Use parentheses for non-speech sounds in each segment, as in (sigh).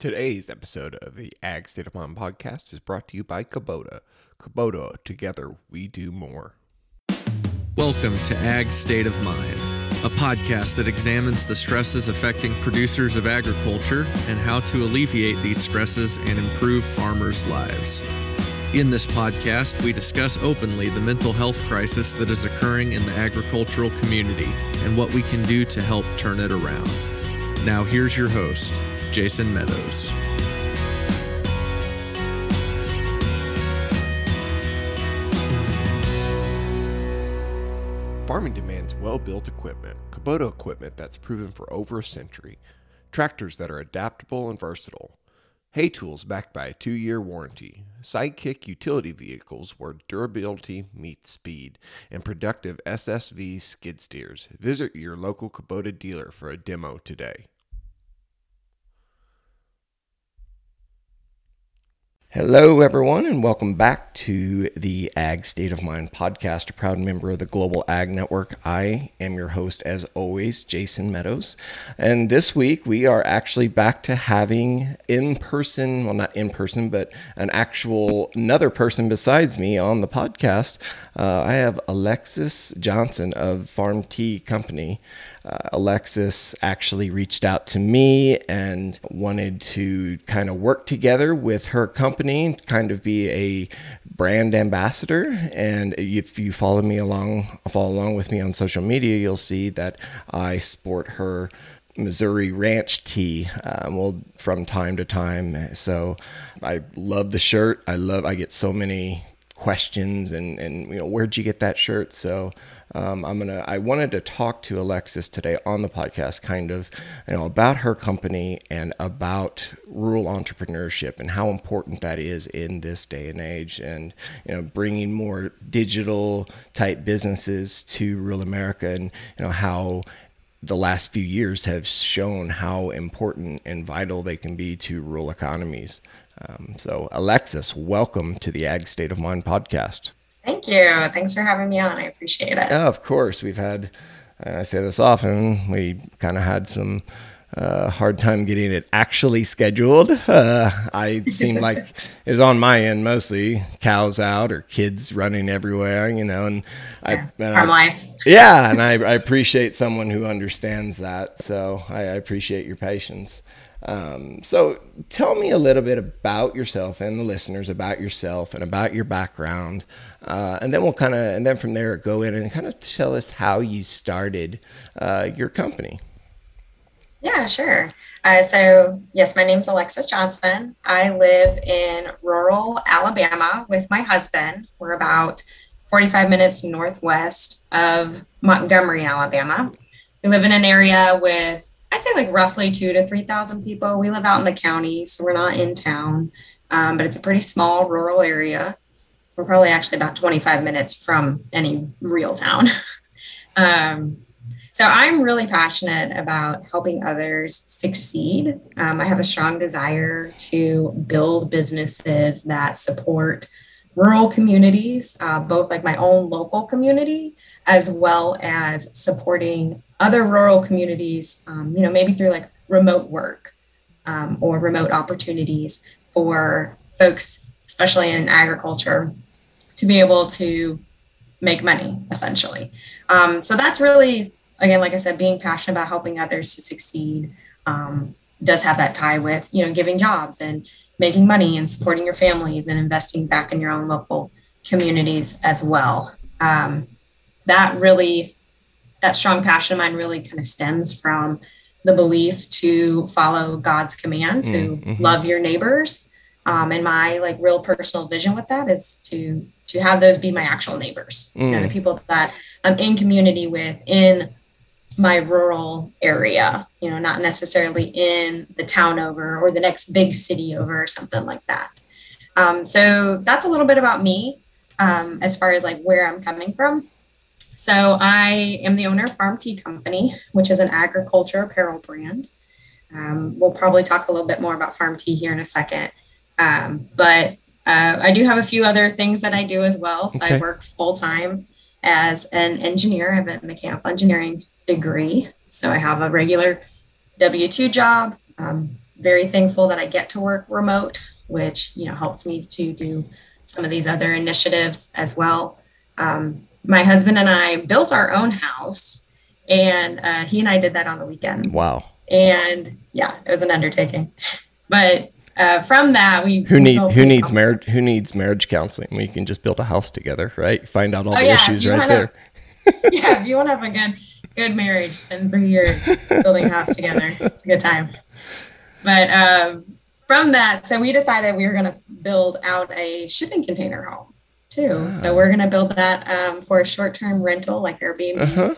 Today's episode of the Ag State of Mind podcast is brought to you by Kubota. Kubota, together we do more. Welcome to Ag State of Mind, a podcast that examines the stresses affecting producers of agriculture and how to alleviate these stresses and improve farmers' lives. In this podcast, we discuss openly the mental health crisis that is occurring in the agricultural community and what we can do to help turn it around. Now, here's your host, Jason Meadows. Farming demands well built equipment, Kubota equipment that's proven for over a century, tractors that are adaptable and versatile, hay tools backed by a two year warranty, sidekick utility vehicles where durability meets speed, and productive SSV skid steers. Visit your local Kubota dealer for a demo today. Hello, everyone, and welcome back to the Ag State of Mind podcast, a proud member of the Global Ag Network. I am your host, as always, Jason Meadows. And this week, we are actually back to having in person, well, not in person, but an actual another person besides me on the podcast. Uh, I have Alexis Johnson of Farm Tea Company uh, Alexis actually reached out to me and wanted to kind of work together with her company, kind of be a brand ambassador. And if you follow me along, follow along with me on social media, you'll see that I sport her Missouri Ranch tea. Um, well, from time to time. So I love the shirt. I love. I get so many questions and and you know where'd you get that shirt? So um, i'm gonna i wanted to talk to alexis today on the podcast kind of you know about her company and about rural entrepreneurship and how important that is in this day and age and you know bringing more digital type businesses to rural america and you know how the last few years have shown how important and vital they can be to rural economies um, so, Alexis, welcome to the Ag State of Mind podcast. Thank you. Thanks for having me on. I appreciate it. Yeah, of course. We've had, I say this often, we kind of had some uh, hard time getting it actually scheduled. Uh, I seem (laughs) like it was on my end mostly cows out or kids running everywhere, you know, and yeah, I, and farm I, life. Yeah, and I, I, appreciate someone who understands that. So I, I appreciate your patience. Um, so tell me a little bit about yourself and the listeners about yourself and about your background. Uh, and then we'll kind of, and then from there go in and kind of tell us how you started uh, your company. Yeah, sure. Uh, so, yes, my name's Alexis Johnson. I live in rural Alabama with my husband. We're about 45 minutes northwest of Montgomery, Alabama. We live in an area with I'd say like roughly two to 3,000 people. We live out in the county, so we're not in town, um, but it's a pretty small rural area. We're probably actually about 25 minutes from any real town. (laughs) um, so I'm really passionate about helping others succeed. Um, I have a strong desire to build businesses that support rural communities, uh, both like my own local community, as well as supporting other rural communities, um, you know, maybe through like remote work um, or remote opportunities for folks, especially in agriculture, to be able to make money essentially. Um, so that's really, again, like I said, being passionate about helping others to succeed um, does have that tie with, you know, giving jobs and making money and supporting your families and investing back in your own local communities as well. Um, that really that strong passion of mine really kind of stems from the belief to follow God's command to mm-hmm. love your neighbors. Um, and my like real personal vision with that is to to have those be my actual neighbors, mm. you know, the mm. people that I'm in community with in my rural area, you know, not necessarily in the town over or the next big city over or something like that. Um, so that's a little bit about me um, as far as like where I'm coming from. So I am the owner of Farm Tea Company, which is an agriculture apparel brand. Um, we'll probably talk a little bit more about farm tea here in a second. Um, but uh, I do have a few other things that I do as well. So okay. I work full time as an engineer. I have a mechanical engineering degree. So I have a regular W 2 job. Um, very thankful that I get to work remote, which you know helps me to do some of these other initiatives as well. Um, my husband and I built our own house, and uh, he and I did that on the weekends. Wow. And yeah, it was an undertaking, (laughs) but uh, from that we who need who needs marriage who needs marriage counseling? We can just build a house together right? Find out all oh, the yeah, issues right wanna, there. (laughs) Yeah if you want to have a good good marriage spend three years building a house together. (laughs) It's a good time. But um, from that so we decided we were going to build out a shipping container home too ah. so we're going to build that um, for a short-term rental like airbnb uh-huh.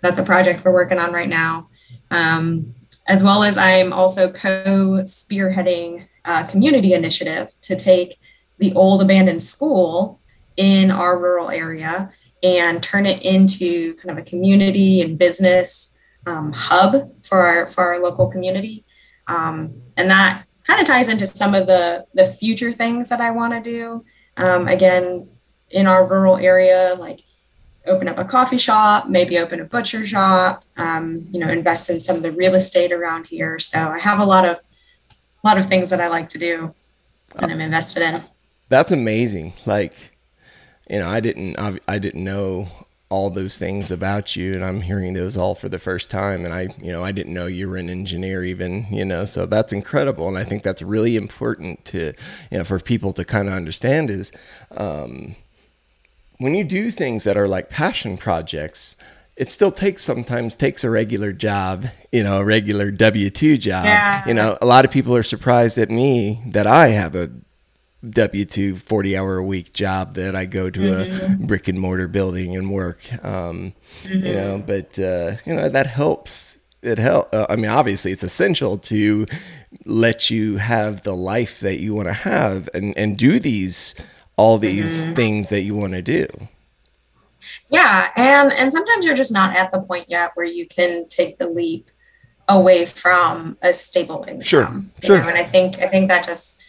that's a project we're working on right now um, as well as I'm also co spearheading a community initiative to take the old abandoned school in our rural area and turn it into kind of a community and business um, hub for our, for our local community. Um, and that kind of ties into some of the, the future things that I want to do. Um, again, in our rural area, like open up a coffee shop, maybe open a butcher shop, um, you know, invest in some of the real estate around here. So I have a lot of a lot of things that I like to do and I'm invested in. That's amazing. Like, you know, I didn't I, I didn't know all those things about you and I'm hearing those all for the first time and I you know I didn't know you were an engineer even you know so that's incredible and I think that's really important to you know for people to kind of understand is um, when you do things that are like passion projects, it still takes sometimes takes a regular job, you know, a regular W two job. Yeah. You know, a lot of people are surprised at me that I have a W two 40 hour a week job that I go to mm-hmm. a brick and mortar building and work. Um, mm-hmm. You know, but uh, you know that helps. It help. Uh, I mean, obviously, it's essential to let you have the life that you want to have and and do these all these mm-hmm. things that you want to do yeah and and sometimes you're just not at the point yet where you can take the leap away from a stable income sure sure know? and i think i think that just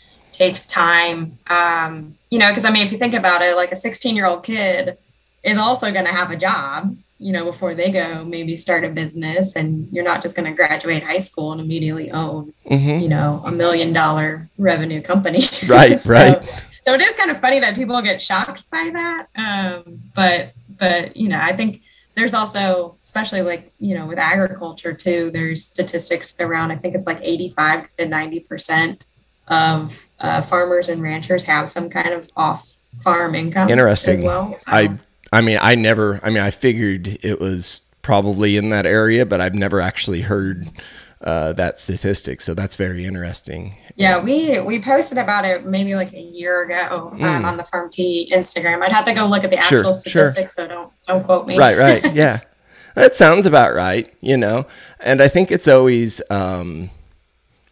takes time um you know because i mean if you think about it like a 16 year old kid is also going to have a job you know before they go maybe start a business and you're not just going to graduate high school and immediately own mm-hmm. you know a million dollar revenue company (laughs) (laughs) right so, right so it is kind of funny that people get shocked by that. Um, but but you know, I think there's also, especially like you know, with agriculture too. There's statistics around. I think it's like 85 to 90 percent of uh, farmers and ranchers have some kind of off farm income. Interesting. well, so. I I mean, I never. I mean, I figured it was probably in that area, but I've never actually heard uh, that statistic. So that's very interesting. Yeah, we we posted about it maybe like a year ago um, mm. on the Farm T Instagram. I'd have to go look at the actual sure, statistics, sure. so don't don't quote me. Right, right, (laughs) yeah, that sounds about right. You know, and I think it's always. Um,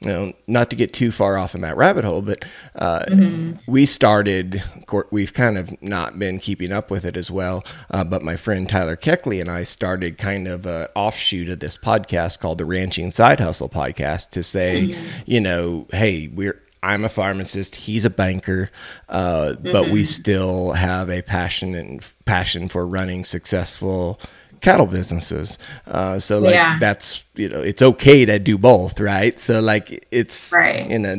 you know, not to get too far off in that rabbit hole, but uh, mm-hmm. we started, we've kind of not been keeping up with it as well. Uh, but my friend Tyler Keckley and I started kind of an offshoot of this podcast called the Ranching Side Hustle Podcast to say, mm-hmm. you know, hey, we're, I'm a pharmacist. He's a banker, uh, mm-hmm. but we mm-hmm. still have a passion and passion for running successful cattle businesses. Uh, so like yeah. that's you know it's okay to do both, right? So like it's right. you know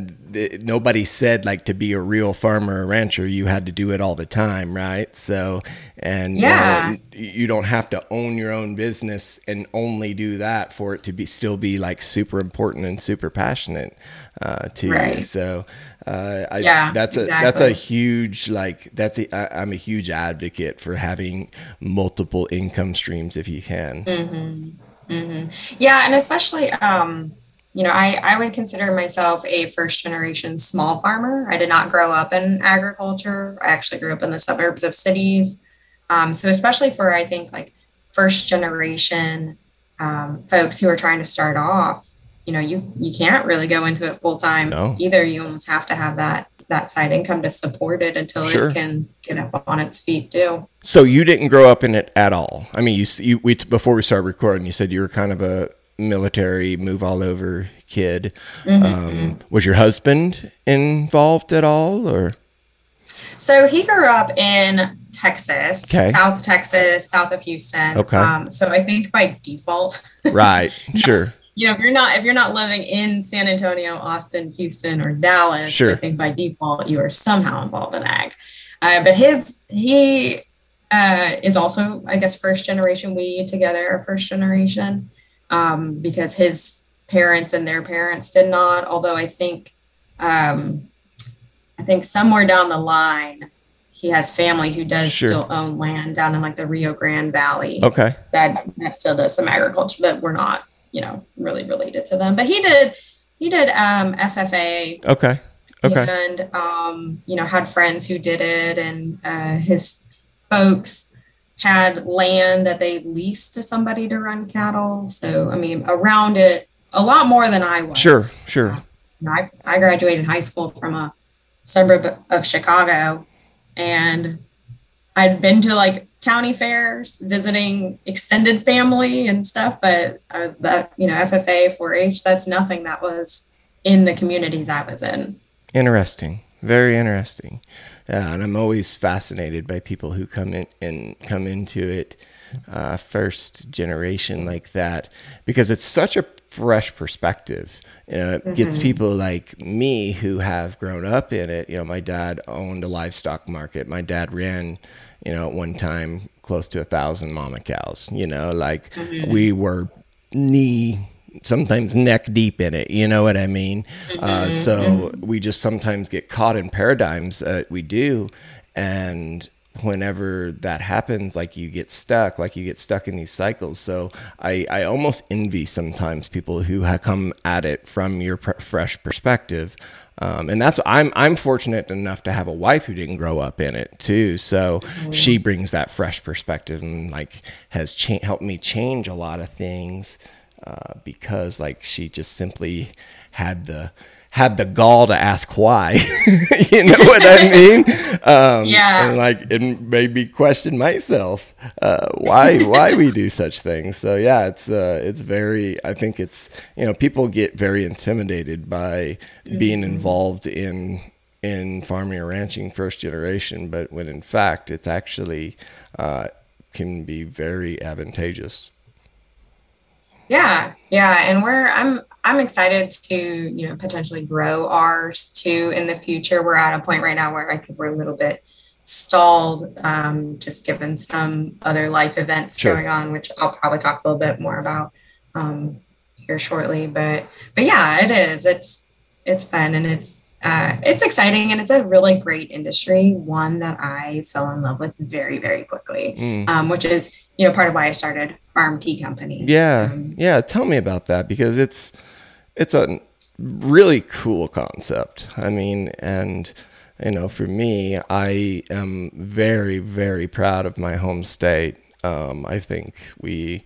nobody said like to be a real farmer or rancher you had to do it all the time, right? So and yeah. You, know, you don't have to own your own business and only do that for it to be still be like super important and super passionate uh, to right. you. So uh, I, yeah, that's a exactly. that's a huge like that's a, I, I'm a huge advocate for having multiple income streams if you can. Mm-hmm. Mm-hmm. Yeah, and especially um, you know, I, I would consider myself a first generation small farmer. I did not grow up in agriculture. I actually grew up in the suburbs of cities. Um, so, especially for, I think, like first generation um, folks who are trying to start off, you know, you, you can't really go into it full time no. either. You almost have to have that that side income to support it until sure. it can get up on its feet too. So you didn't grow up in it at all. I mean, you, you we before we started recording, you said you were kind of a military, move all over kid. Mm-hmm. Um, was your husband involved at all, or? So he grew up in Texas, okay. South Texas, south of Houston. Okay. Um, so I think by default, (laughs) right, sure. you know, if you're not if you're not living in San Antonio, Austin, Houston, or Dallas, Sure. I think by default you are somehow involved in ag. Uh, but his he uh, is also, I guess, first generation. We together are first generation um, because his parents and their parents did not. Although I think, um, I think somewhere down the line, he has family who does Sure. still own land down in like the Rio Grande Valley Okay. that that still does some agriculture, but we're not, you know, really related to them. But he did he did um FFA Okay. Okay. and um, you know, had friends who did it and uh his folks had land that they leased to somebody to run cattle. So I mean around it a lot more than I was. Sure. Sure. I, I graduated high school from a suburb of Chicago and I'd been to like county fairs visiting extended family and stuff, but I was that, you know, FFA 4 H, that's nothing that was in the communities I was in. Interesting. Very interesting. Yeah, and I'm always fascinated by people who come in and come into it uh, first generation like that because it's such a fresh perspective. You know, it gets people like me who have grown up in it. You know, my dad owned a livestock market. My dad ran, you know, at one time close to a thousand mama cows. You know, like we were knee sometimes neck deep in it you know what i mean? Uh, so we just sometimes get caught in paradigms that we do and whenever that happens like you get stuck like you get stuck in these cycles. So i i almost envy sometimes people who have come at it from your pr- fresh perspective. Um, and that's I'm I'm fortunate enough to have a wife who didn't grow up in it too. So she brings that fresh perspective and like has cha- helped me change a lot of things uh, because like she just simply had the had the gall to ask why. (laughs) you know what I mean? (laughs) Um, Yeah. And like it made me question myself uh, why why we do such things. So yeah, it's uh, it's very. I think it's you know people get very intimidated by being involved in in farming or ranching first generation, but when in fact it's actually uh, can be very advantageous. Yeah, yeah, and we're I'm I'm excited to you know potentially grow ours too in the future. We're at a point right now where I think we're a little bit stalled, um, just given some other life events Sure. going on, which I'll probably talk a little bit more about um, here shortly. But but yeah, it is. It's it's fun and it's uh, it's exciting and it's a really great industry. One that I fell in love with very very quickly, Mm. um, which is you know part of why I started Farm Tea Company. Yeah, Um, yeah. Tell me about that because it's it's a really cool concept. I mean, and you know, for me, I am very, very proud of my home state. Um, I think we,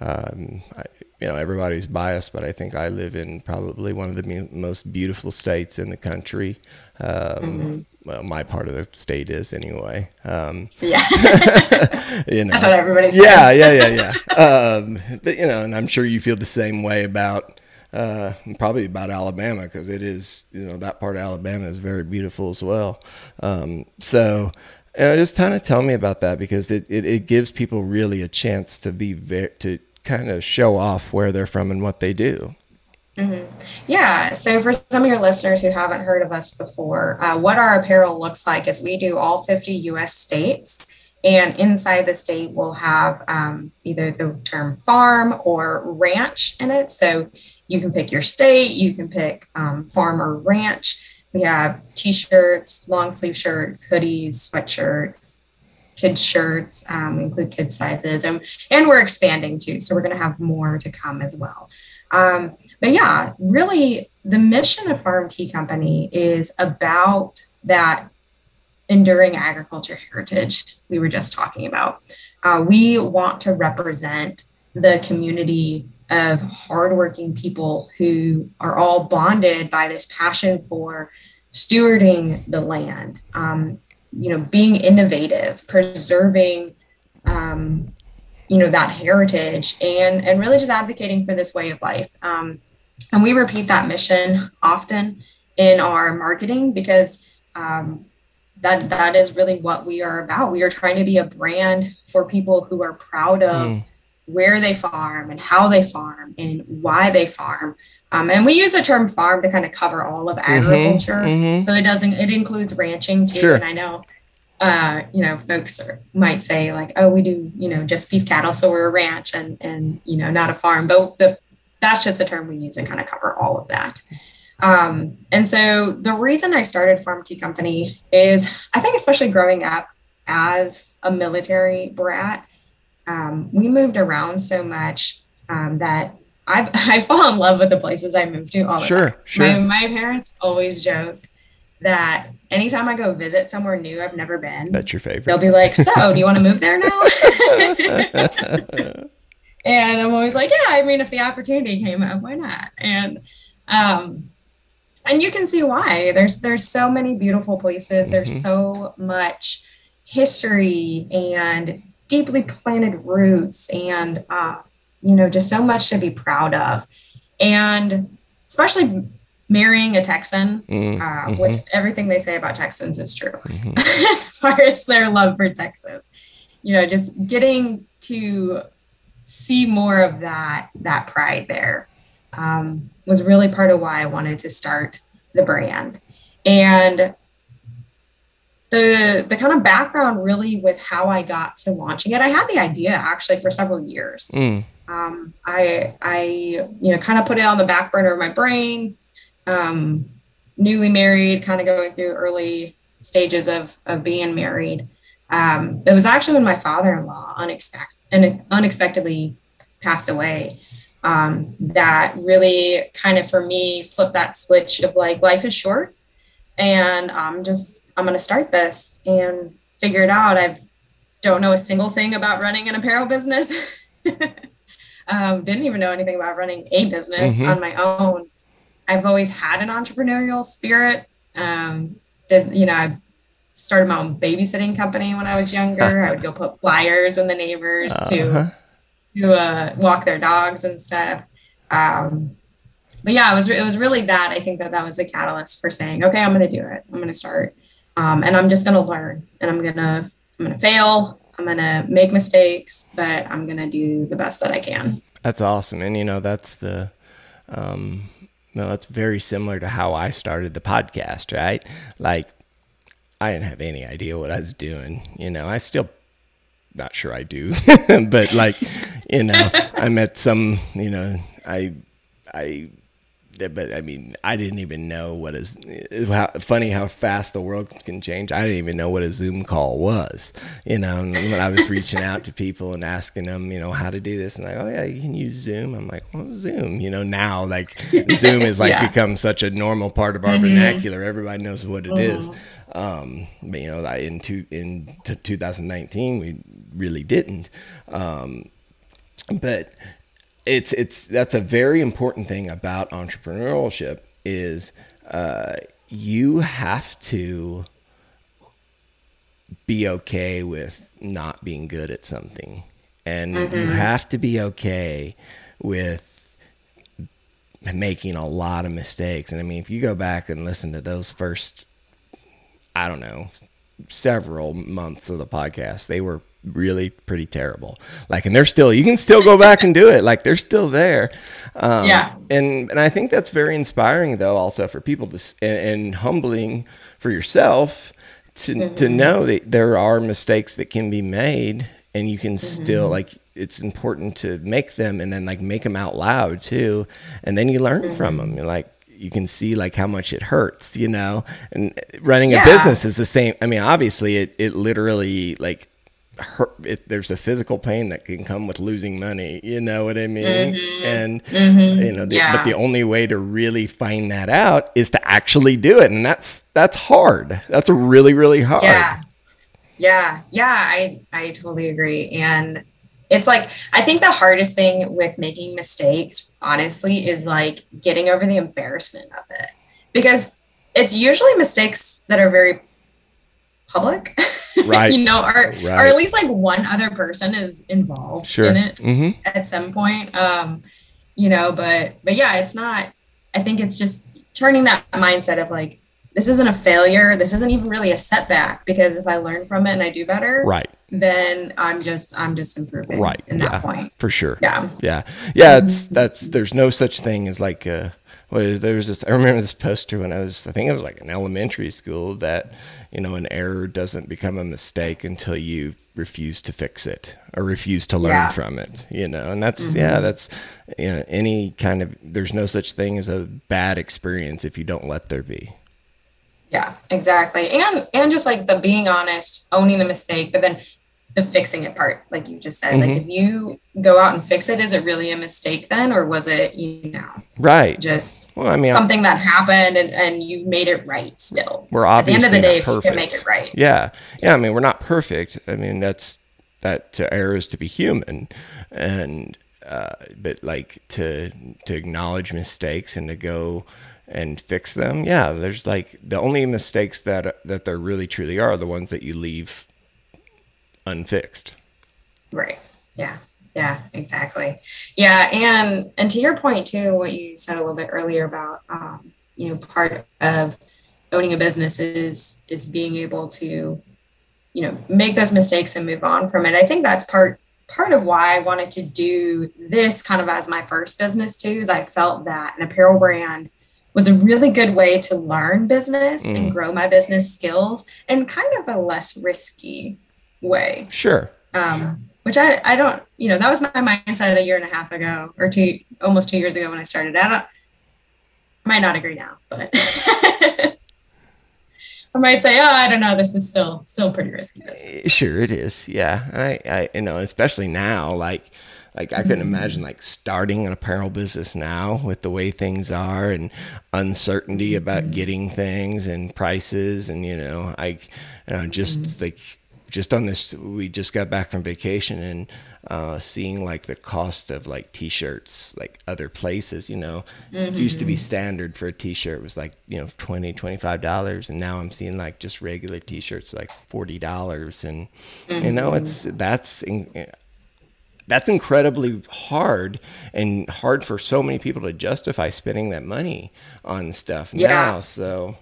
um, I, you know, everybody's biased, but I think I live in probably one of the most beautiful states in the country. Um, Well, my part of the state is anyway. Um, Yeah. (laughs) you know, That's what everybody says. yeah, yeah, yeah, yeah. (laughs) um, but you know, and I'm sure you feel the same way about uh, probably about Alabama because it is, you know, that part of Alabama is very beautiful as well. Um, so, you know, just kind of tell me about that because it, it, it gives people really a chance to be very, to kind of show off where they're from and what they do. Yeah. So, for some of your listeners who haven't heard of us before, uh, what our apparel looks like is we do all 50 US states. And inside the state, we'll have um, either the term farm or ranch in it. So, you can pick your state, you can pick um, farm or ranch. We have t shirts, long sleeve shirts, hoodies, sweatshirts, kids shirts um, include kid sizes and, and we're expanding too so we're going to have more to come as well um, but yeah really the mission of farm tea company is about that enduring agriculture heritage we were just talking about. Uh, we want to represent the community of hardworking people who are all bonded by this passion for stewarding the land um, you know being innovative preserving um, you know that heritage and and really just advocating for this way of life. Um, and we repeat that mission often in our marketing because um, that that is really what we are about we are trying to be a brand for people who are proud of Mm. where they farm and how they farm and why they farm. Um, and we use the term farm to kind of cover all of Mm-hmm, agriculture. So it doesn't, it includes ranching too. Sure. And I know, uh, you know, folks are, might say like, oh, we do, you know, just beef cattle. So we're a ranch and, and, you know, not a farm, but the, that's just the term we use to kind of cover all of that. Um, and so the reason I started Farm Tea Company is I think, especially growing up as a military brat, um, we moved around so much um, that I've (laughs) I fall in love with the places I moved to all the Sure, time. sure. My, my parents always joke that anytime I go visit somewhere new I've never been, That's your favorite. they'll be like, "So, do you want to move there now?" (laughs) (laughs) and I'm always like, "Yeah, I mean, if the opportunity came up, why not?" And um, and you can see why. There's there's so many beautiful places. There's Mhm. so much history and deeply planted roots, and uh, you know, just so much to be proud of, and especially marrying a Texan Mm, uh, which everything they say about Texans is true mhm. (laughs) as far as their love for Texas. You know, just getting to see more of that that pride there um, was really part of why I wanted to start the brand. And the the kind of background really with how I got to launching it, I had the idea actually for several years Mm, um, I I you know kind of put it on the back burner of my brain. Um, newly married, kind of going through early stages of of being married. Um, it was actually when my father-in-law unexpected and unexpectedly passed away. Um, that really kind of for me flipped that switch of like life is short, and I'm just I'm gonna start this and figure it out. I don't know a single thing about running an apparel business. (laughs) um, didn't even know anything about running a business Mhm. on my own. I've always had an entrepreneurial spirit. Um, did you know? I started my own babysitting company when I was younger. I would go put flyers in the neighbors to uh-huh. to uh, walk their dogs and stuff. Um, but yeah, it was it was really that. I think that that was a catalyst for saying, okay, I'm going to do it. I'm going to start, um, and I'm just going to learn, and I'm gonna I'm gonna fail. I'm gonna make mistakes, but I'm gonna do the best that I can. That's awesome. And you know, that's the um no, that's very similar to how I started the podcast, right? Like I didn't have any idea what I was doing. You know, I still not sure I do. (laughs) but like, you know, I met some, you know, I I but I mean, I didn't even know what is how funny how fast the world can change. I didn't even know what a Zoom call was, you know. When I was reaching out to people and asking them, you know, how to do this, and like, oh yeah, you can use Zoom. I'm like, well, Zoom, you know. Now, like, Zoom has like (laughs) Yes. become such a normal part of our vernacular. Everybody knows what it is. Mhm. Um, but you know, in two, in t- 2019, we really didn't. Um, but it's it's that's a very important thing about entrepreneurship is uh, you have to be okay with not being good at something. And you have to be okay with making a lot of mistakes. And i mean if you go back and listen to those first i don't know several months of the podcast they were really pretty terrible. Like and they're still you can still go back and do it. Like they're still there. Um, Yeah. and and i think that's very inspiring though also for people to and, and humbling for yourself to to mm-hmm. know that there are mistakes that can be made and you can still mm-hmm. like it's important to make them and then like make them out loud too. And then you learn mm-hmm. from them you're like you can see like how much it hurts you know? And uh, running a business is the same i mean obviously it it literally like hurt it, there's a physical pain that can come with losing money you know what i mean mm-hmm. and mm-hmm. you know the, Yeah. but the only way to really find that out is to actually do it and that's that's hard that's really really hard Yeah. Yeah. Yeah. I, I totally agree. And it's like, I think the hardest thing with making mistakes, honestly, is like getting over the embarrassment of it because it's usually mistakes that are very public. Right. (laughs) you know, or, or at least like one other person is involved sure in it hmm at some point. Um, you know, but but yeah, it's not. I think it's just turning that mindset of like, this isn't a failure. This isn't even really a setback because if I learn from it and I do better, right then I'm just I'm just improving right in yeah, that point. for sure Yeah. yeah yeah it's that's there's no such thing as like uh well, there was this. I remember this poster when I was. I think it was like in elementary school that, you know, an error doesn't become a mistake until you refuse to fix it or refuse to learn Yeah. from it. You know, and that's mm-hmm. yeah, that's you know, any kind of. There's no such thing as a bad experience if you don't let there be. Yeah, exactly. And and just like the being honest, owning the mistake, but then the fixing it part, like you just said. Like Mhm. if you go out and fix it, is it really a mistake then? Or was it, you know, Right. just Well, I mean, something that happened and, and you made it right still? we're At the end obviously of the day, perfect. can make it right. Yeah, yeah. I mean, we're not perfect. I mean, that's that to err is to be human, and uh, but like to to acknowledge mistakes and to go and fix them. Yeah, there's like the only mistakes that that there really truly are the ones that you leave unfixed. Right. Yeah. Yeah, exactly. Yeah, and and to your point too, what you said a little bit earlier about um, you know, part of owning a business is is being able to, you know, make those mistakes and move on from it. I think that's part part of why I wanted to do this kind of as my first business too, is I felt that an apparel brand was a really good way to learn business Mm. and grow my business skills and kind of a less risky way Sure. um, which I, I don't, you know, that was my mindset a year and a half ago or two, almost two years ago when I started. I don't, I might not agree now, but (laughs) I might say, oh, I don't know, this is still, still pretty risky business. Sure, it is. Yeah, I, I, you know, especially now, like, like I couldn't Mm-hmm. imagine like starting an apparel business now with the way things are and uncertainty about Mm-hmm. getting things and prices and you know, I, you know, just Mm-hmm. like, just on this, we just got back from vacation and uh, seeing like the cost of like t-shirts, like other places, you know, it used Mm-hmm. to be standard for a t-shirt was like, you know, 20, 25 dollars. And now I'm seeing like just regular t-shirts, like $40 and, you know, it's, that's, in, that's incredibly hard and hard for so many people to justify spending that money on stuff Yeah. now. So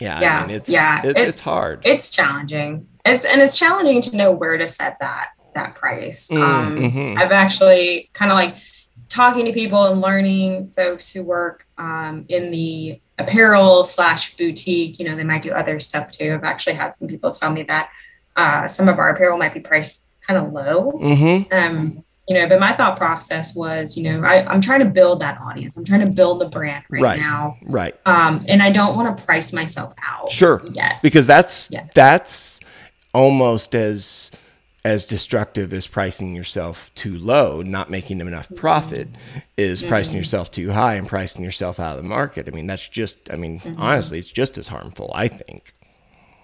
yeah, Yeah, I mean, it's, yeah. it, It- it's hard. It's challenging. It's, and it's challenging to know where to set that, that price. Mm, Um, mhm. I've actually kind of like talking to people and learning folks who work um, in the apparel slash boutique. You know, they might do other stuff too. I've actually had some people tell me that uh, some of our apparel might be priced kind of low. mm-hmm. Um, you know, but my thought process was, you know, I, I'm trying to build that audience. I'm trying to build the brand right, Right. now. Right. Um, and I don't want to price myself out Sure. yet. Because that's Yeah. that's almost as as destructive as pricing yourself too low, not making enough profit, is pricing yourself too high and pricing yourself out of the market. I mean, that's just I mean, honestly, it's just as harmful, I think.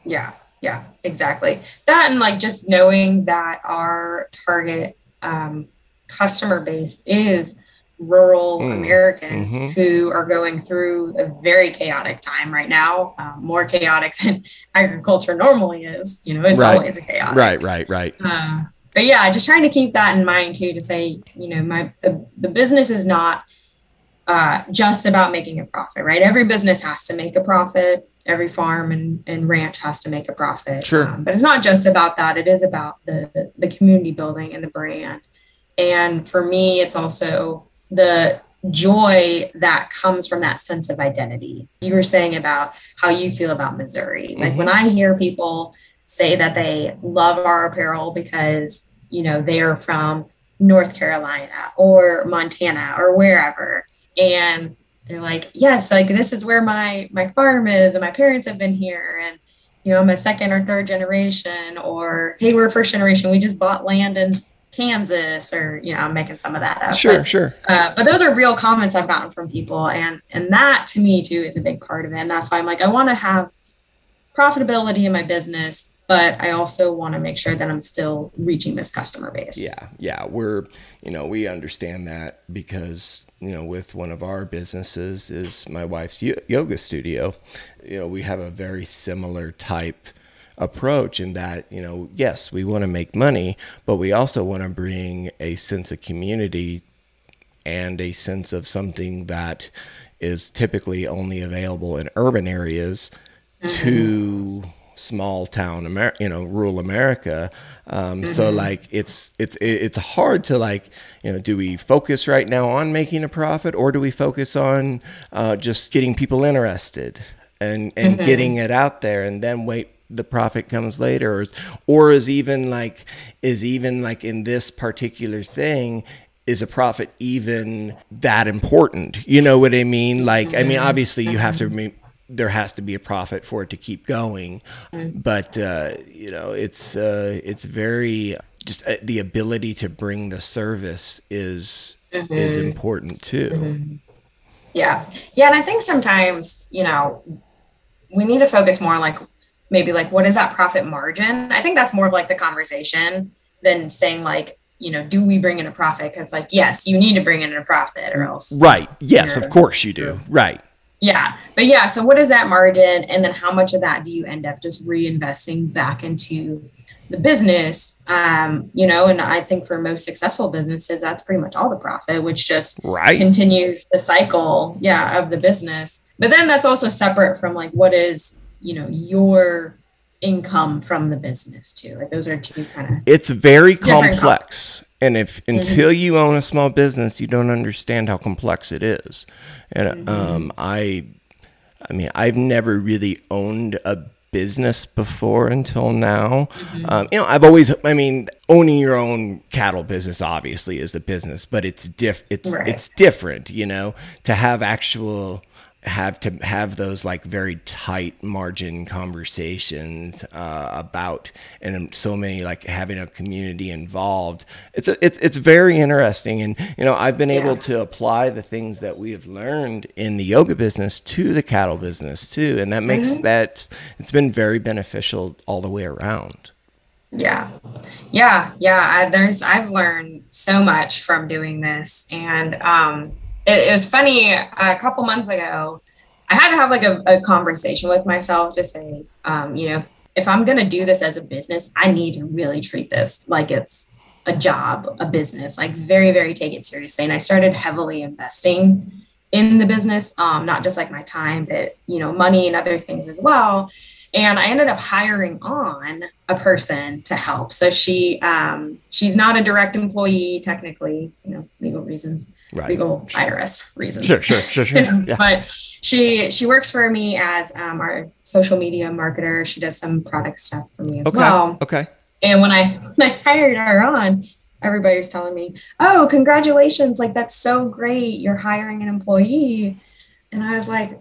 Yeah, yeah, exactly. That and like just knowing that our target um, customer base is rural Mm, Americans mhm. who are going through a very chaotic time right now, um, more chaotic (laughs) than agriculture normally is. You know, it's Right. always chaotic. Right, right, right. Uh, but yeah, just trying to keep that in mind too. To say, you know, my the, the business is not uh, just about making a profit, right? Every business has to make a profit. Every farm and, and ranch has to make a profit. Sure. Um, but it's not just about that. It is about the the community building and the brand. And for me, it's also the joy that comes from that sense of identity. You were saying about how you feel about Missouri. Like when mm-hmm. I hear people say that they love our apparel because, you know, they're from North Carolina or Montana or wherever. And they're like, yes, like this is where my my farm is and my parents have been here and you know, I'm a second or third generation or hey, we're first generation. We just bought land in Kansas or you know, I'm making some of that up. Sure, But sure. uh, but those are real comments I've gotten from people, and and that to me too is a big part of it. And that's why I'm like, I want to have profitability in my business, but I also want to make sure that I'm still reaching this customer base. Yeah, yeah, we're you know we understand that because you know with one of our businesses is my wife's yoga studio. You know we have a very similar type approach in that you know yes we want to make money, but we also want to bring a sense of community and a sense of something that is typically only available in urban areas to small town Amer- you know rural america. Um, so like it's it's it's hard to like you know do we focus right now on making a profit or do we focus on uh, just getting people interested and and getting it out there and then wait the profit comes later or is, or is even like is even like in this particular thing is a profit even that important? You know what i mean? Like i mean obviously you have to remain there has to be a profit for it to keep going but uh, you know it's uh, it's very just uh, the ability to bring the service is is important too. Yeah. Yeah. And I think sometimes, you know, we need to focus more on like maybe like what is that profit margin? I think that's more of like the conversation than saying like, you know, do we bring in a profit? Because like, yes, you need to bring in a profit or else. right yes of course you do right Yeah. But yeah, so what is that margin? And then how much of that do you end up just reinvesting back into the business? Um, you know, and I think for most successful businesses, that's pretty much all the profit, which just right continues the cycle, yeah, of the business. But then that's also separate from like what is, you know, your income from the business too. Like those are two kind of it's very complex. And if until you own a small business you don't understand how complex it is. And um i i mean i've never really owned a business before until now. Um, you know i've always i mean owning your own cattle business obviously is a business but it's diff it's Right. it's different you know? To have actual have to have those like very tight margin conversations uh, about and so many like having a community involved it's a, it's it's very interesting and you know I've been able to apply the things that we have learned in the yoga business to the cattle business too and that makes that it's been very beneficial all the way around Yeah. Yeah. Yeah. I, there's, I've learned so much from doing this. And um, it, was funny a couple months ago, I had to have like a, a conversation with myself to say, um, you know, if, if I'm going to do this as a business, I need to really treat this like it's a job, a business, like very, very take it seriously. And I started heavily investing in the business, um, not just like my time, but, you know, money and other things as well and I ended up hiring on a person to help. So she um, she's not a direct employee technically, you know, legal reasons, right legal IRS reasons. sure sure sure sure (laughs) yeah But she she works for me as um, our social media marketer. She does some product stuff for me as okay well. okay And when I (laughs) when I hired her on, everybody was telling me, "Oh, congratulations! Like that's so great. You're hiring an employee." And I was like,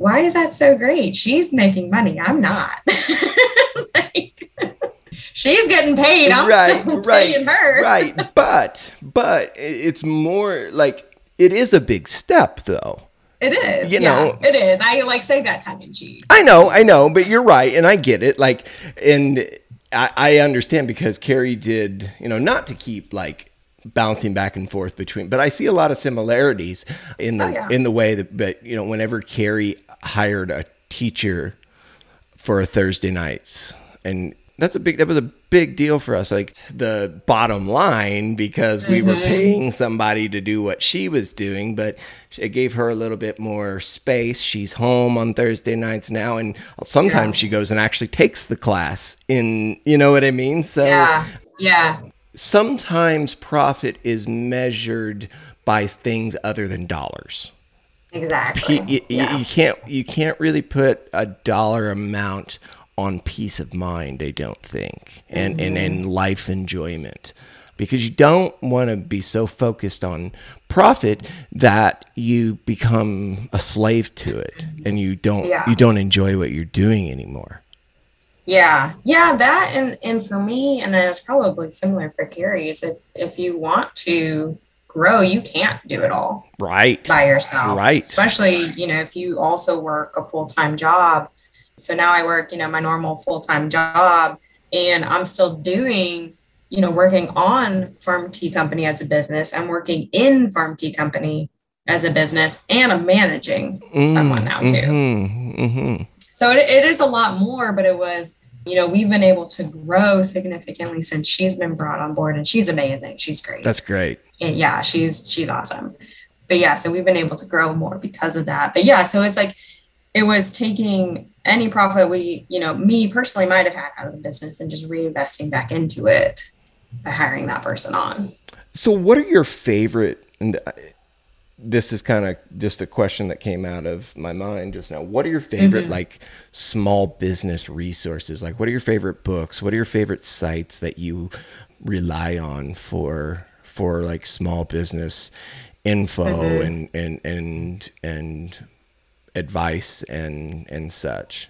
"Why is that so great? She's making money. I'm not. (laughs) like, she's getting paid. I'm Right, still right, paying her. right (laughs) but but it's more like it is a big step though It is. You yeah, know- it is. I like say that tongue in cheek. i know i know but you're right and i get it like and i, I understand because carrie did you know not to keep like bouncing back and forth between but i see a lot of similarities in the Oh, yeah. in the way that but you know whenever carrie hired a teacher for Thursday nights. And that's a big that was a big deal for us like the bottom line because we were mm-hmm. paying somebody to do what she was doing but it gave her a little bit more space she's home on thursday nights now and sometimes she goes and actually takes the class in you know what i mean so Yeah. Yeah. sometimes profit is measured by things other than dollars Exactly. you, you- yeah. you can't you can't really put a dollar amount on peace of mind i don't think and and, mm-hmm. and life enjoyment because you don't want to be so focused on profit that you become a slave to it and you don't Yeah. you don't enjoy what you're doing anymore Yeah, yeah, that and and for me, and it's probably similar for Carrie. Is that if you want to grow, you can't do it all right by yourself, Right. Especially you know if you also work a full time job. So now I work, you know, my normal full time job, and I'm still doing, you know, working on Farm Tea Company as a business. I'm working in Farm Tea Company as a business, and I'm managing someone now too. Mhm, mhm. So it, it is a lot more, but it was, you know, we've been able to grow significantly since she's been brought on board and she's amazing. She's great. that's great And yeah, she's she's awesome. But yeah, so we've been able to grow more because of that. But yeah, so it's like it was taking any profit we, you know, me personally might have had out of the business and just reinvesting back into it by hiring that person on. So, what are your favorite? And this is kind of just a question that came out of my mind just now. What are your favorite mm-hmm. like small business resources? Like, what are your favorite books? What are your favorite sites that you rely on for for like small business info mm-hmm. and and and and advice and and such?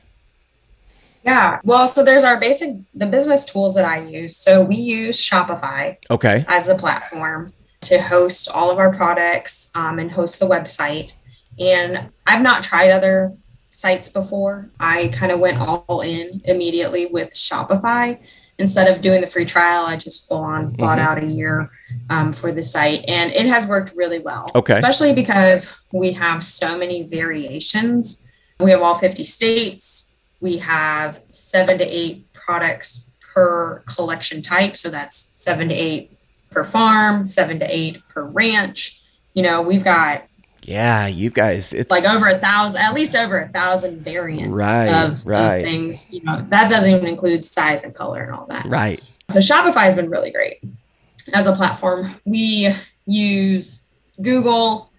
Yeah. Well, so there's our basic the business tools that I use. So we use Shopify okay as a platform to host all of our products um, and host the website. And I've not tried other sites before. I kind of went all in immediately with Shopify. Instead of doing the free trial, I just full on bought mm-hmm. out a year um, for the site. And it has worked really well. Okay. Especially because we have so many variations. We have all 50 states. We have seven to eight products per collection type. So that's seven to eight per farm, seven to eight per ranch. You know, we've got yeah, you guys, it's like over a thousand, at least over a thousand variants right, of, right. of things. You know, that doesn't even include size and color and all that. Right. So Shopify has been really great as a platform. We use Google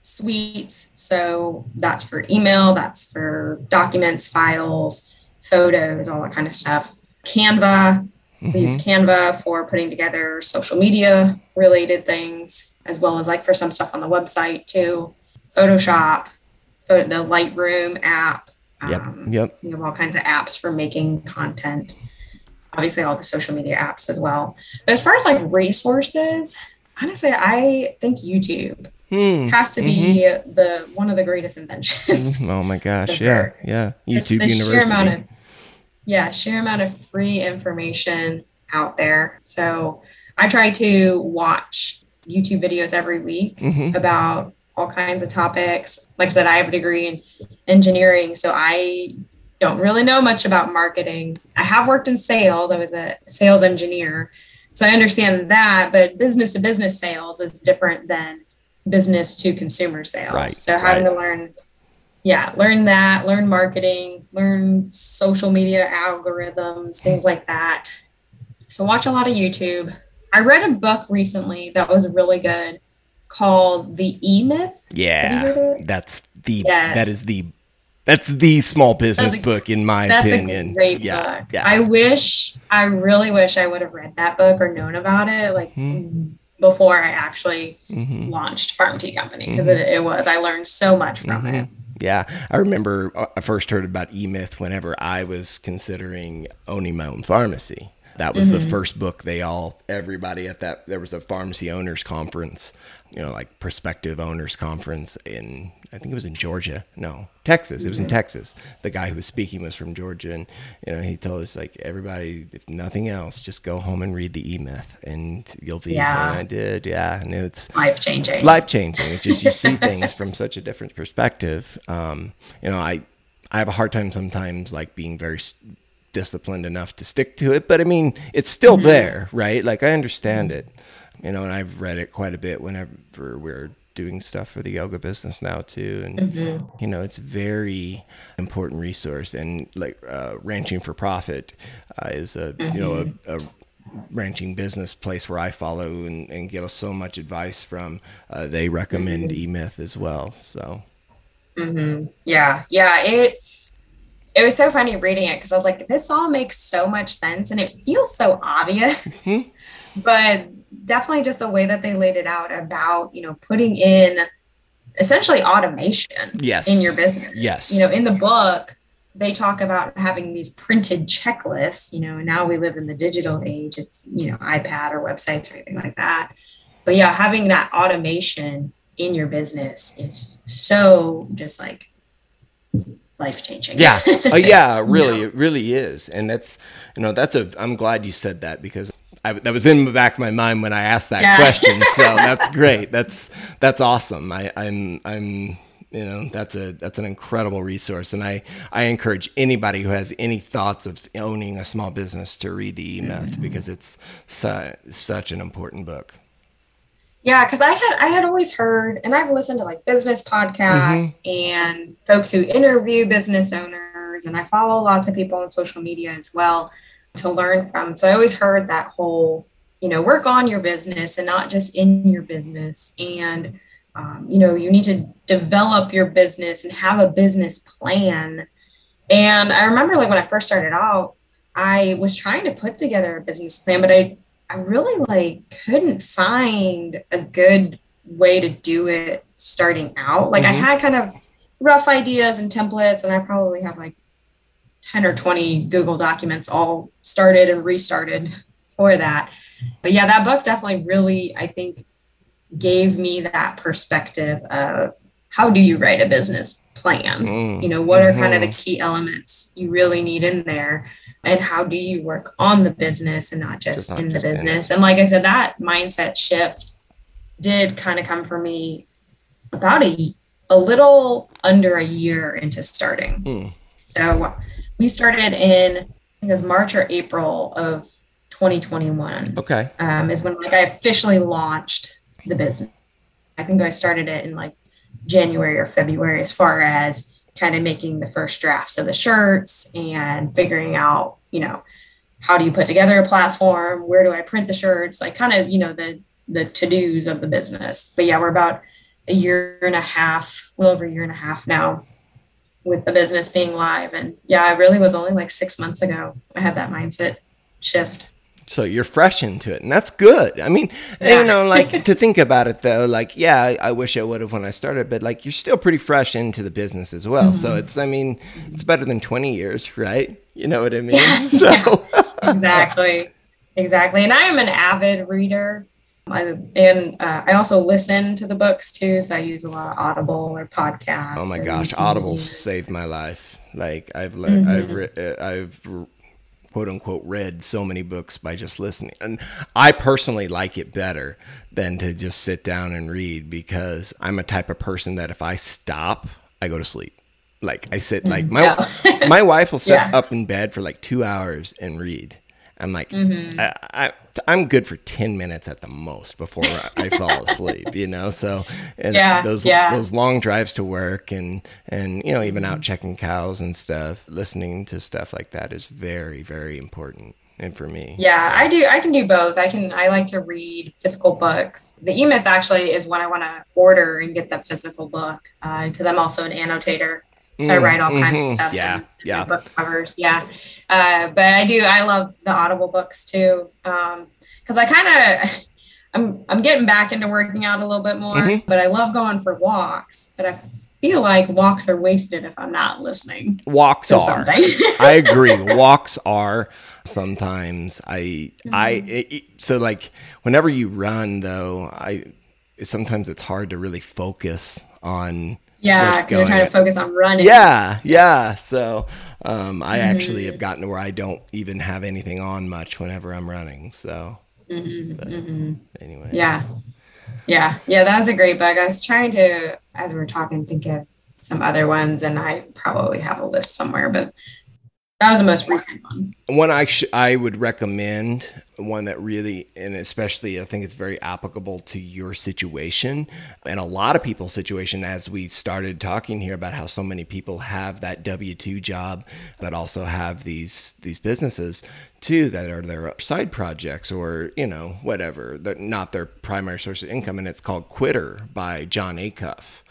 Suites, so that's for email, that's for documents, files, photos, all that kind of stuff. Canva. We use Canva for putting together social media related things, as well as like for some stuff on the website too. Photoshop, the Lightroom app. Yep. Um, yep. We have all kinds of apps for making content. Obviously, all the social media apps as well. But as far as like resources, honestly, I think YouTube hmm. has to be mm-hmm. the one of the greatest inventions. Mm-hmm. Oh my (laughs) gosh! yeah, yeah. YouTube the University. Sheer amount of yeah, sheer amount of free information out there. So I try to watch YouTube videos every week mm-hmm. about all kinds of topics. Like I said, I have a degree in engineering, so I don't really know much about marketing. I have worked in sales, I was a sales engineer. So I understand that, but business to business sales is different than business to consumer sales. Right, so having right. to learn yeah, learn that, learn marketing, learn social media algorithms, things like that. So watch a lot of YouTube. I read a book recently that was really good called The E Myth. Yeah. That's the yes. that is the that's the small business a, book in my that's opinion. A great yeah, book. Yeah. I wish I really wish I would have read that book or known about it like mm-hmm. before I actually mm-hmm. launched Farm Tee Company because mm-hmm. it, it, was I learned so much from mm-hmm. it. Yeah, I remember uh, I first heard about E Myth whenever I was considering owning my own pharmacy. That was mm-hmm. the first book they all, everybody at that, there was a pharmacy owners conference, you know, like prospective owners conference in, I think it was in Georgia. No, Texas. It was in mm-hmm. Texas. The guy who was speaking was from Georgia. And, you know, he told us, like, everybody, if nothing else, just go home and read the E Myth and you'll be, yeah. I did. Yeah. And it's life changing. It's life changing. It's just, you see (laughs) things from such a different perspective. Um, you know, I, I have a hard time sometimes like being very disciplined enough to stick to it. But I mean, it's still mm-hmm. there, right? Like I understand it, you know, and I've read it quite a bit whenever we're doing stuff for the yoga business now too and mm-hmm. you know it's very important resource and like uh, ranching for profit uh, is a mm-hmm. you know a, mm-hmm. a, ranching business place where I follow and, and get so much advice from uh, they recommend mm-hmm. e-myth as well so mm-hmm. yeah yeah it it was so funny reading it because I was like, this all makes so much sense and it feels so obvious. But definitely just the way that they laid it out about, you know, putting in essentially automation yes. in your business. Yes. You know, in the book, they talk about having these printed checklists. You know, now we live in the digital age. It's, you know, iPad or websites or anything like that. But yeah, having that automation in your business is so just like life changing. Yeah. Uh, (laughs) yeah, really, it really is. And that's, you know, that's a, I'm glad you said that because I, that was in the back of my mind when I asked that yeah. question. So (laughs) that's great. That's, that's awesome. I, I'm, I'm, you know, that's a, that's an incredible resource. And I, I encourage anybody who has any thoughts of owning a small business to read the E Myth mm-hmm. because it's su- such an important book. Yeah, because I had I had always heard, and I've listened to like business podcasts mm-hmm. and folks who interview business owners, and I follow lots of people on social media as well to learn from. So I always heard that whole, you know, work on your business and not just in your business, and um, you know, you need to develop your business and have a business plan. And I remember like when I first started out, I was trying to put together a business plan, but I I really like couldn't find a good way to do it starting out. Like mm-hmm. I had kind of rough ideas and templates, and I probably have like 10 or 20 Google documents all started and restarted for that. But yeah, that book definitely really, I think, gave me that perspective of how do you write a business plan? Mm. You know, what are mm-hmm. kind of the mm-hmm. key elements you really need in there? And how do you work on the business and not just not in just the business? In and like I said, that mindset shift did kind of come for me about a, a little under a year into starting. Mm. So we started in, I think it was March or April of 2021. Okay. Um, is when like I officially launched the business. I think I started it in like January or February as far as kind of making the first drafts of the shirts and figuring out, you know, how do you put together a platform? Where do I print the shirts? Like kind of, you know, the the to-dos of the business. But yeah, we're about a year and a half, a little over a year and a half now with the business being live. And yeah, it really was only like six months ago I had that mindset shift so you're fresh into it and that's good i mean yeah. you know like (laughs) to think about it though like yeah i, I wish i would have when i started but like you're still pretty fresh into the business as well mm-hmm. so it's i mean it's better than 20 years right you know what i mean yeah. (laughs) so yes, exactly exactly and i am an avid reader I, and uh, I also listen to the books too, so I use a lot of Audible or podcasts. Oh my gosh, Audible saved my life. Like I've learned, mm-hmm. I've re- uh, I've quote unquote read so many books by just listening. And I personally like it better than to just sit down and read because I'm a type of person that if I stop, I go to sleep. Like I sit like my yeah. my wife will sit (laughs) yeah. up in bed for like 2 hours and read. I'm like mm-hmm. I, I I'm good for 10 minutes at the most before I fall asleep, you know? So, and yeah, those, yeah. those long drives to work and, and, you know, even out checking cows and stuff, listening to stuff like that is very, very important. And for me, yeah, so. I do. I can do both. I can. I like to read physical books. The E Myth actually is when I want to order and get that physical book because uh, I'm also an annotator. So I write all mm-hmm. kinds of mm-hmm. stuff. Yeah, in, yeah. Book covers. Yeah, uh, but I do. I love the Audible books too, because um, I kind of. (laughs) I'm I'm getting back into working out a little bit more, mm-hmm. but I love going for walks. But I feel like walks are wasted if I'm not listening. Walks are. (laughs) I agree. Walks are sometimes. I I mm-hmm. it, so like whenever you run though, I sometimes it's hard to really focus on yeah, you're trying to focus on running. Yeah, yeah. So um, I mm-hmm. actually have gotten to where I don't even have anything on much whenever I'm running. So mm-hmm, mm-hmm. anyway. Yeah. Yeah. Yeah. That was a great bug I was trying to, as we were talking, think of some other ones, and I probably have a list somewhere, but that was the most recent one. One I sh- I would recommend one that really and especially I think it's very applicable to your situation and a lot of people's situation as we started talking here about how so many people have that W2 job but also have these these businesses too that are their side projects or you know whatever they're not their primary source of income and it's called Quitter by Jon Acuff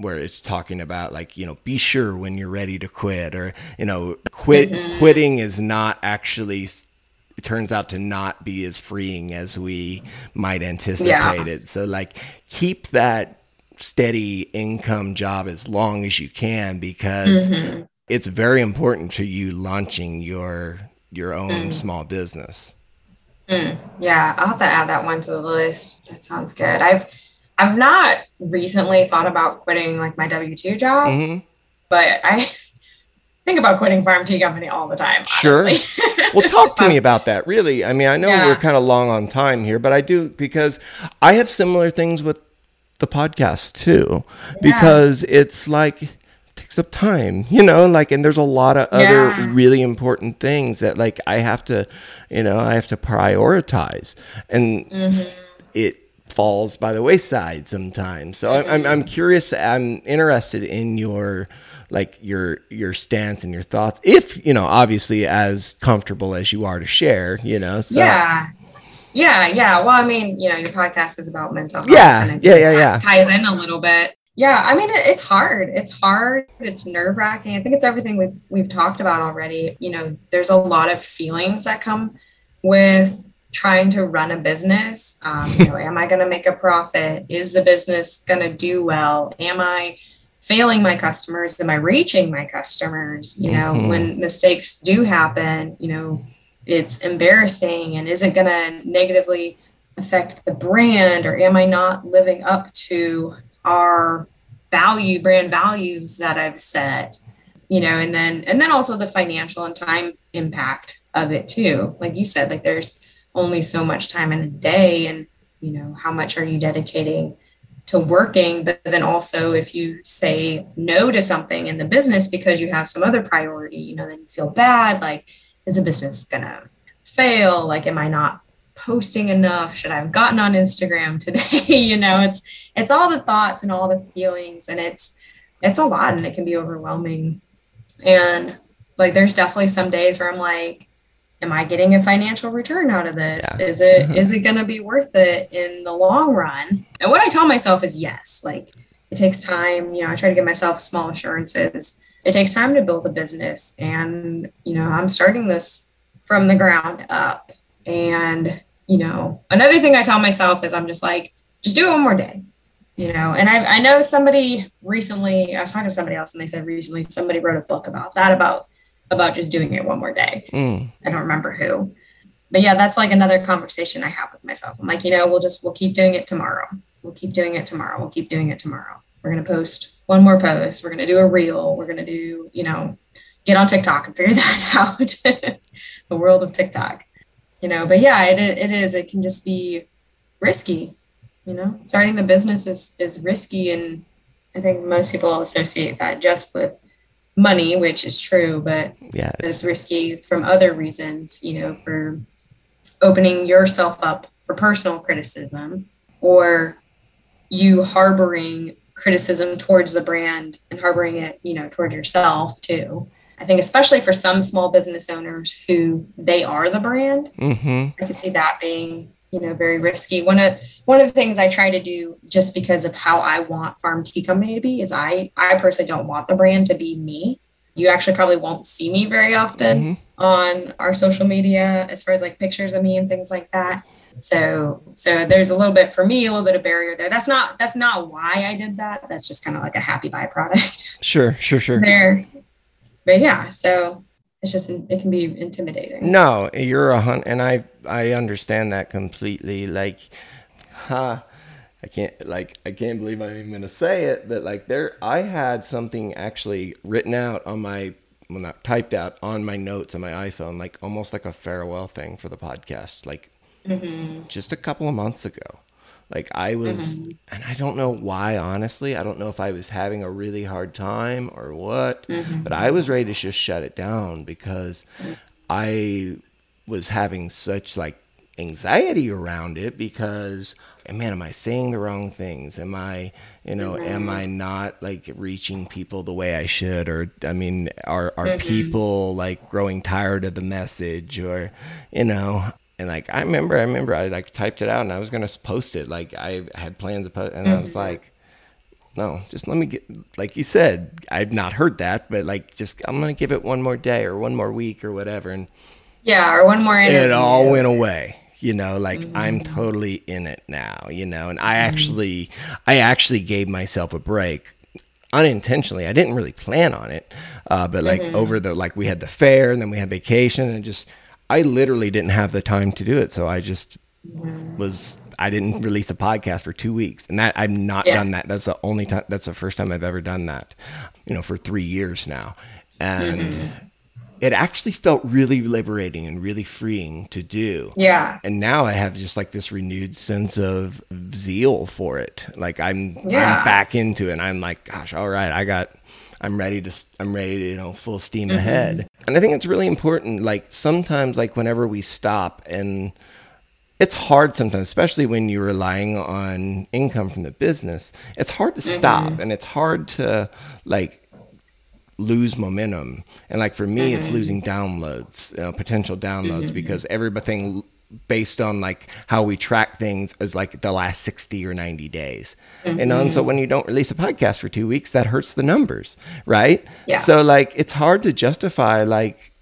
where it's talking about like you know be sure when you're ready to quit or you know quit mm-hmm. quitting is not actually it turns out to not be as freeing as we might anticipate yeah. it so like keep that steady income job as long as you can because mm-hmm. it's very important to you launching your your own mm. small business mm. yeah i'll have to add that one to the list that sounds good i've I've not recently thought about quitting like my W two job, mm-hmm. but I (laughs) think about quitting Farm Tee Company all the time. Honestly. Sure. (laughs) well, talk to me about that. Really, I mean, I know yeah. we're kind of long on time here, but I do because I have similar things with the podcast too, yeah. because it's like takes up time, you know, like, and there's a lot of other yeah. really important things that like I have to, you know, I have to prioritize, and mm-hmm. it falls by the wayside sometimes. So I'm, I'm, I'm curious. I'm interested in your like your your stance and your thoughts. If you know, obviously, as comfortable as you are to share, you know. So. Yeah. Yeah, yeah. Well, I mean, you know, your podcast is about mental health. Yeah, yeah, yeah, yeah. Ties in a little bit. Yeah, I mean, it, it's hard. It's hard. It's nerve wracking. I think it's everything we've we've talked about already. You know, there's a lot of feelings that come with trying to run a business. Um, you know, am I going to make a profit? Is the business going to do well? Am I failing my customers? Am I reaching my customers? You know, mm-hmm. when mistakes do happen, you know, it's embarrassing and is it going to negatively affect the brand or am I not living up to our value brand values that I've set? You know, and then and then also the financial and time impact of it too. Like you said, like there's only so much time in a day and you know how much are you dedicating to working? But then also if you say no to something in the business because you have some other priority you know then you feel bad like is the business gonna fail? Like am i not posting enough? Should i have gotten on instagram (laughs) today? (laughs) You know it's it's all the thoughts and all the feelings and it's it's a lot and it can be overwhelming. And like there's definitely some days where i'm like am I getting a financial return out of this? Yeah. Is it mm-hmm. is it going to be worth it in the long run? And what I tell myself is yes. Like it takes time. You know, I try to give myself small assurances. It takes time to build a business, and you know, I'm starting this from the ground up. And you know, another thing I tell myself is I'm just like, just do it one more day. You know, and I, I know somebody recently, I was talking to somebody else and they said recently somebody wrote a book about that, about about just doing it one more day. Mm. I don't remember who. But yeah, that's like another conversation I have with myself. I'm like, you know, we'll just we'll keep doing it tomorrow. We'll keep doing it tomorrow. We'll keep doing it tomorrow. We're gonna post one more post. We're gonna do a reel. We're gonna do, you know, get on TikTok and figure (laughs) that out. (laughs) the world of TikTok. You know, but yeah, it, it is. It can just be risky. You know, starting the business is is risky and I think most people associate that just with money, which is true, but yeah, it's, it's risky from other reasons, you know, for opening yourself up for personal criticism or you harboring criticism towards the brand and harboring it, you know, towards yourself too. I think especially for some small business owners who they are the brand, mm-hmm. I could see that being you know very risky. One of one of the things i try to do just because of how i want farm tee company to be is i i personally don't want the brand to be me. You actually probably won't see me very often mm-hmm. on our social media as far as like pictures of me and things like that. So so there's a little bit for me a little bit of barrier there. That's not that's not why i did that. That's just kind of like a happy byproduct. Sure sure sure. There. But yeah so it's just it can be intimidating no you're a hunt and i i understand that completely like huh i can't like i can't believe i'm even gonna say it but like there i had something actually written out on my well not typed out on my notes on my iphone like almost like a farewell thing for the podcast like mm-hmm. just a couple of months ago like I was, mm-hmm. and I don't know why, honestly. I don't know if I was having a really hard time or what, mm-hmm. but I was ready to just shut it down because I was having such like anxiety around it because man am i saying the wrong things am i you know mm-hmm. am i not like reaching people the way i should or i mean are are mm-hmm. people like growing tired of the message or you know and like I remember, I remember I like typed it out and I was gonna post it. Like I had plans to post, and mm-hmm. I was mm-hmm. like, no, just let me get. Like you said, I've not heard that, but like just I'm gonna give it one more day or one more week or whatever, and yeah, or one more. Interview. It all went away. You know, like mm-hmm. I'm totally in it now. You know, and I mm-hmm. actually, I actually gave myself a break unintentionally. I didn't really plan on it, uh, but like mm-hmm. over the like we had the fair and then we had vacation and just I literally didn't have the time to do it, so I just was I didn't release a podcast for two weeks, and that I've not yeah. done that. That's the only time. That's the first time I've ever done that. You know, for three years now, and. Mm-hmm. It actually felt really liberating and really freeing to do. Yeah. And now I have just like this renewed sense of zeal for it. Like I'm, yeah. I'm back into it. And I'm like, gosh, all right, I got I'm ready to I'm ready to you know full steam mm-hmm. ahead. And I think it's really important. Like sometimes, like whenever we stop and it's hard sometimes, especially when you're relying on income from the business. It's hard to stop Mm-hmm. and it's hard to like lose momentum. And like for me, it's losing downloads, you know, potential downloads because everything based on like how we track things as like the last 60 or 90 days. And um, so when you don't release a podcast for two weeks, that hurts the numbers, right? Yeah. So like it's hard to justify like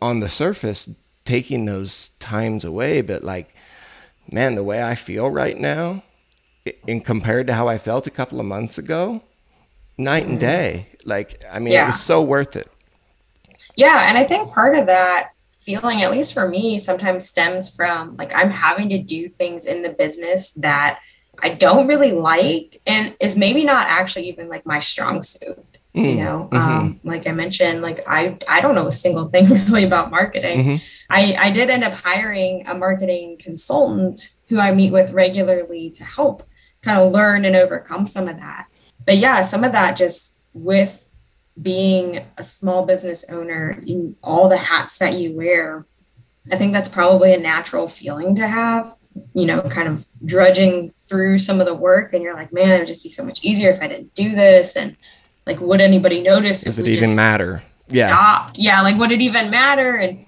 on the surface taking those times away, but like, man, the way I feel right now, in compared to how I felt a couple of months ago, night and day. Like, I mean, it was so worth it. Yeah, and I think part of that feeling, at least for me, sometimes stems from like I'm having to do things in the business that I don't really like and is maybe not actually even like my strong suit. You Mm, know, mhm. um, like I mentioned, like I I don't know a single (laughs) thing really about marketing. Mhm. I I did end up hiring a marketing consultant who I meet with regularly to help kind of learn and overcome some of that. But yeah, some of that just with being a small business owner in all the hats that you wear, I think that's probably a natural feeling to have. You know, kind of drudging through some of the work, and you're like, man, it would just be so much easier if I didn't do this. And like, would anybody notice? Does if it even matter? Yeah. stopped? Yeah, like, would it even matter? And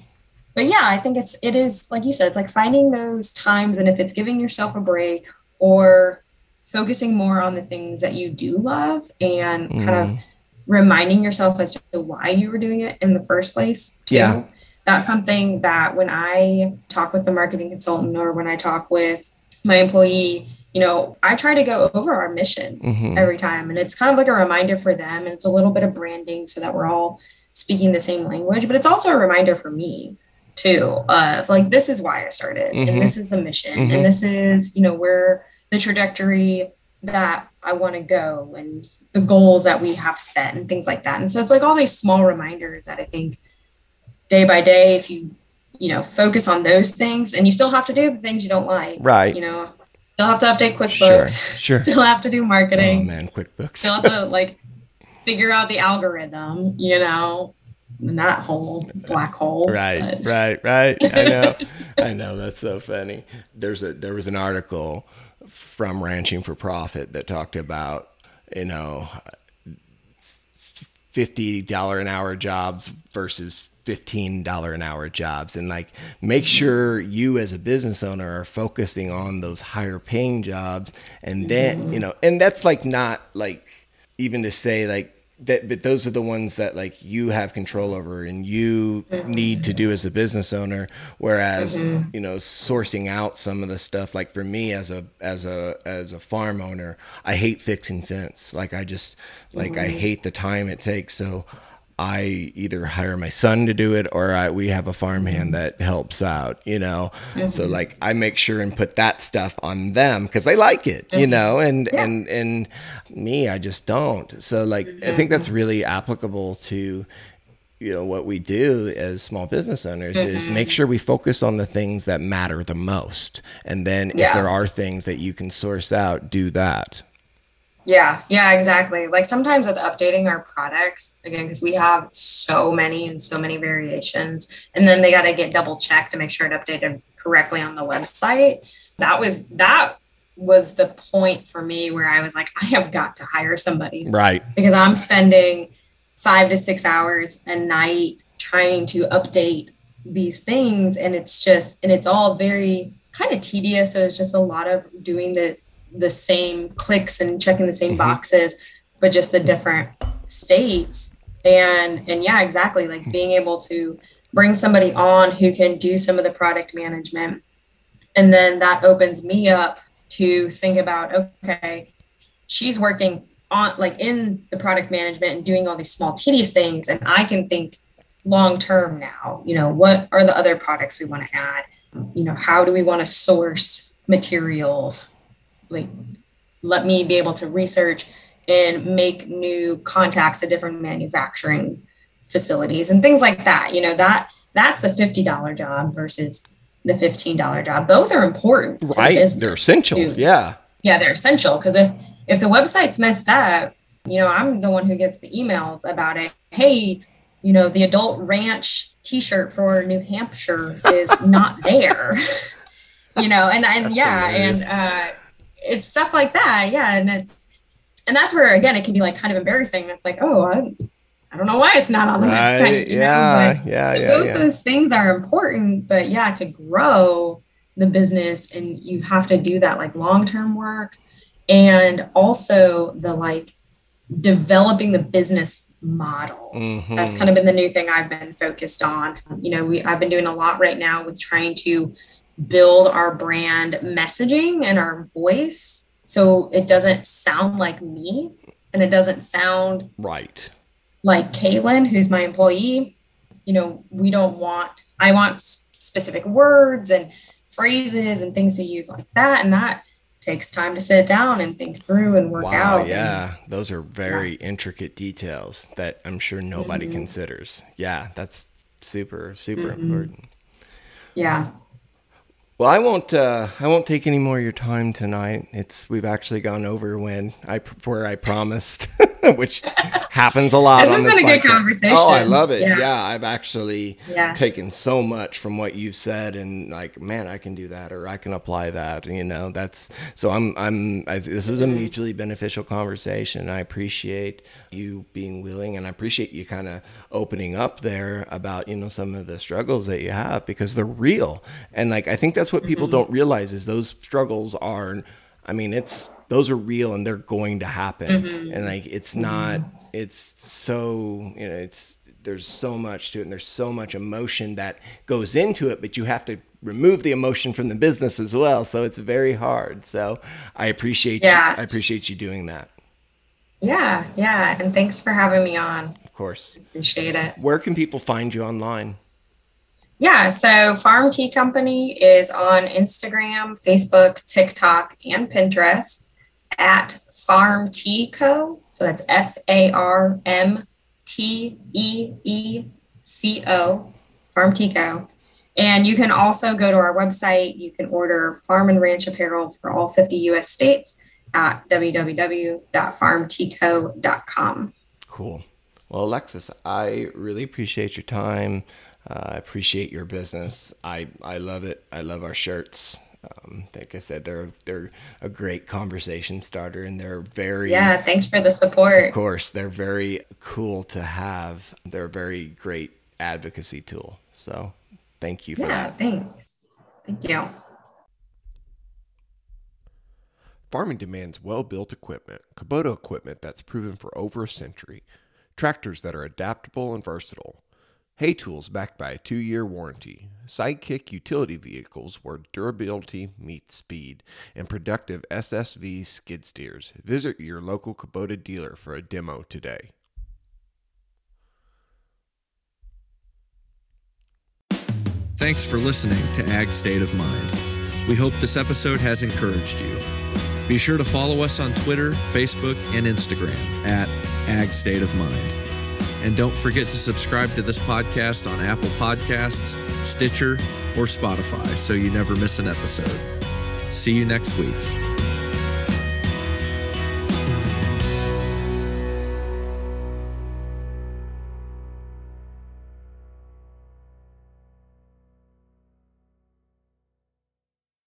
but yeah, I think it's it is like you said, it's like finding those times, and if it's giving yourself a break or focusing more on the things that you do love and kind of Mm. Reminding yourself as to why you were doing it in the first place too. Yeah. That's something that when I talk with the marketing consultant or when I talk with my employee, you know, I try to go over our mission Mhm. every time. And it's kind of like a reminder for them. And it's a little bit of branding so that we're all speaking the same language. But it's also a reminder for me too of like, this is why I started Mhm. and this is the mission. Mhm. And this is, you know, where the trajectory that I want to go and the goals that we have set and things like that. And so it's like all these small reminders that I think day by day, if you, you know, focus on those things and you still have to do the things you don't like, Right. you know, still have to update QuickBooks, sure. sure. (laughs) still have to do marketing. Oh man, QuickBooks. still have to like figure out the algorithm, you know, in that whole black hole. right But- right right i know i know that's so funny there's a there was an article from ranching for profit that talked about you know $50 an hour jobs versus $15 an hour jobs. And like make mm-hmm. sure you as a business owner are focusing on those higher paying jobs. And then mm-hmm. you know and that's like not like even to say like that but those are the ones that like you have control over and you mm-hmm. need to do as a business owner. Whereas mm-hmm. you know sourcing out some of the stuff like for me as a as a as a farm owner i hate fixing fence. Like i just like i mm-hmm. hate the time it takes. So I either hire my son to do it or I, we have a farmhand mm-hmm. that helps out, you know. So mm-hmm. like I make sure and put that stuff on them because they like it, you mm-hmm. know, and and and me I just don't. So like I think that's really applicable to you know what we do as small business owners is make sure we focus on the things that matter the most. And then if there are things that you can source out do that Yeah, yeah, exactly. Like sometimes with updating our products, again, because we have so many and so many variations, and then they got to get double checked to make sure it updated correctly on the website. That was that was the point for me where I was like, I have got to hire somebody right because I'm spending five to six hours a night trying to update these things. And it's just, and it's all very kind of tedious. So it's just a lot of doing the, the same clicks and checking the same Mhm. boxes, but just the different states. And, and yeah, exactly. Like being able to bring somebody on who can do some of the product management. And then that opens me up to think about, okay, she's working on like in the product management and doing all these small tedious things and i can think long term now you know what are the other products we want to add you know how do we want to source materials like let me be able to research and make new contacts at different manufacturing facilities and things like that. You know that that's a $50 job versus the $15 job. Both are important to the right they're essential. Dude. yeah. Yeah they're essential because if if the website's messed up you know i'm the one who gets the emails about it. Hey you know the adult ranch t-shirt for new hampshire is not there. (laughs) You know, and and yeah, hilarious. and uh, it's stuff like that. Yeah, and it's and that's where again it can be like kind of embarrassing. It's like, oh, I, I don't know why it's not on the right. website. yeah, yeah, so yeah. Both yeah. those things are important, but yeah, to grow the business and you have to do that like long-term work and also the like developing the business model. Mm-hmm. That's kind of been the new thing I've been focused on. You know, we I've been doing a lot right now with trying to build our brand messaging and our voice so it doesn't sound like me and it doesn't sound right like Caitlin, who's my employee. You know, we don't want, I want specific words and phrases and things to use like that. And that takes time to sit down and think through and work wow, out. Yeah. And, Those are very intricate details that I'm sure nobody mm-hmm. considers. Yeah. That's super, super mm-hmm. important. Yeah. Well, I won't. Uh, I won't take any more of your time tonight. It's we've actually gone over when I where I promised, (laughs) (laughs) which happens a lot. This has been a podcast. good conversation. Oh, I love it. Yeah, yeah I've actually yeah. taken so much from what you've said, and like, man, I can do that, or I can apply that. You know, that's so. I'm. I'm. I, this was a mm-hmm. mutually beneficial conversation. I appreciate you being willing, and I appreciate you kind of opening up there about you know some of the struggles that you have because they're real, and like I think that's that's what people mm-hmm. don't realize is those struggles are I mean, it's those are real and they're going to happen. Mm-hmm. And like it's not it's so, you know, it's there's so much to it and there's so much emotion that goes into it, but you have to remove the emotion from the business as well. So it's very hard. So I appreciate yeah. you I appreciate you doing that. Yeah, yeah. And thanks for having me on. Of course. Appreciate it. Where can people find you online? Yeah, so Farm Tee Company is on Instagram, Facebook, TikTok, and Pinterest at Farm Tee Co. So that's F A R M T E E C O, Farm Tee Co. And you can also go to our website. You can order farm and ranch apparel for all 50 US states at www.farmteeco.com. Cool. Well, Alexis, I really appreciate your time. Uh, I appreciate your business. I, I love it. I love our shirts. Um, like I said, they're they're a great conversation starter, and they're very yeah. Thanks for the support. Of course, they're very cool to have. They're a very great advocacy tool. So, thank you for yeah, that. Thanks. Thank you. Farming demands well built equipment, Kubota equipment that's proven for over a century, tractors that are adaptable and versatile Hay tools backed by a two year warranty. Sidekick utility vehicles where durability meets speed. And productive SSV skid steers. Visit your local Kubota dealer for a demo today. Thanks for listening to Ag State of Mind. We hope this episode has encouraged you. Be sure to follow us on Twitter, Facebook, and Instagram at Ag State of Mind. And don't forget to subscribe to this podcast on Apple Podcasts, Stitcher, or Spotify so you never miss an episode. See you next week.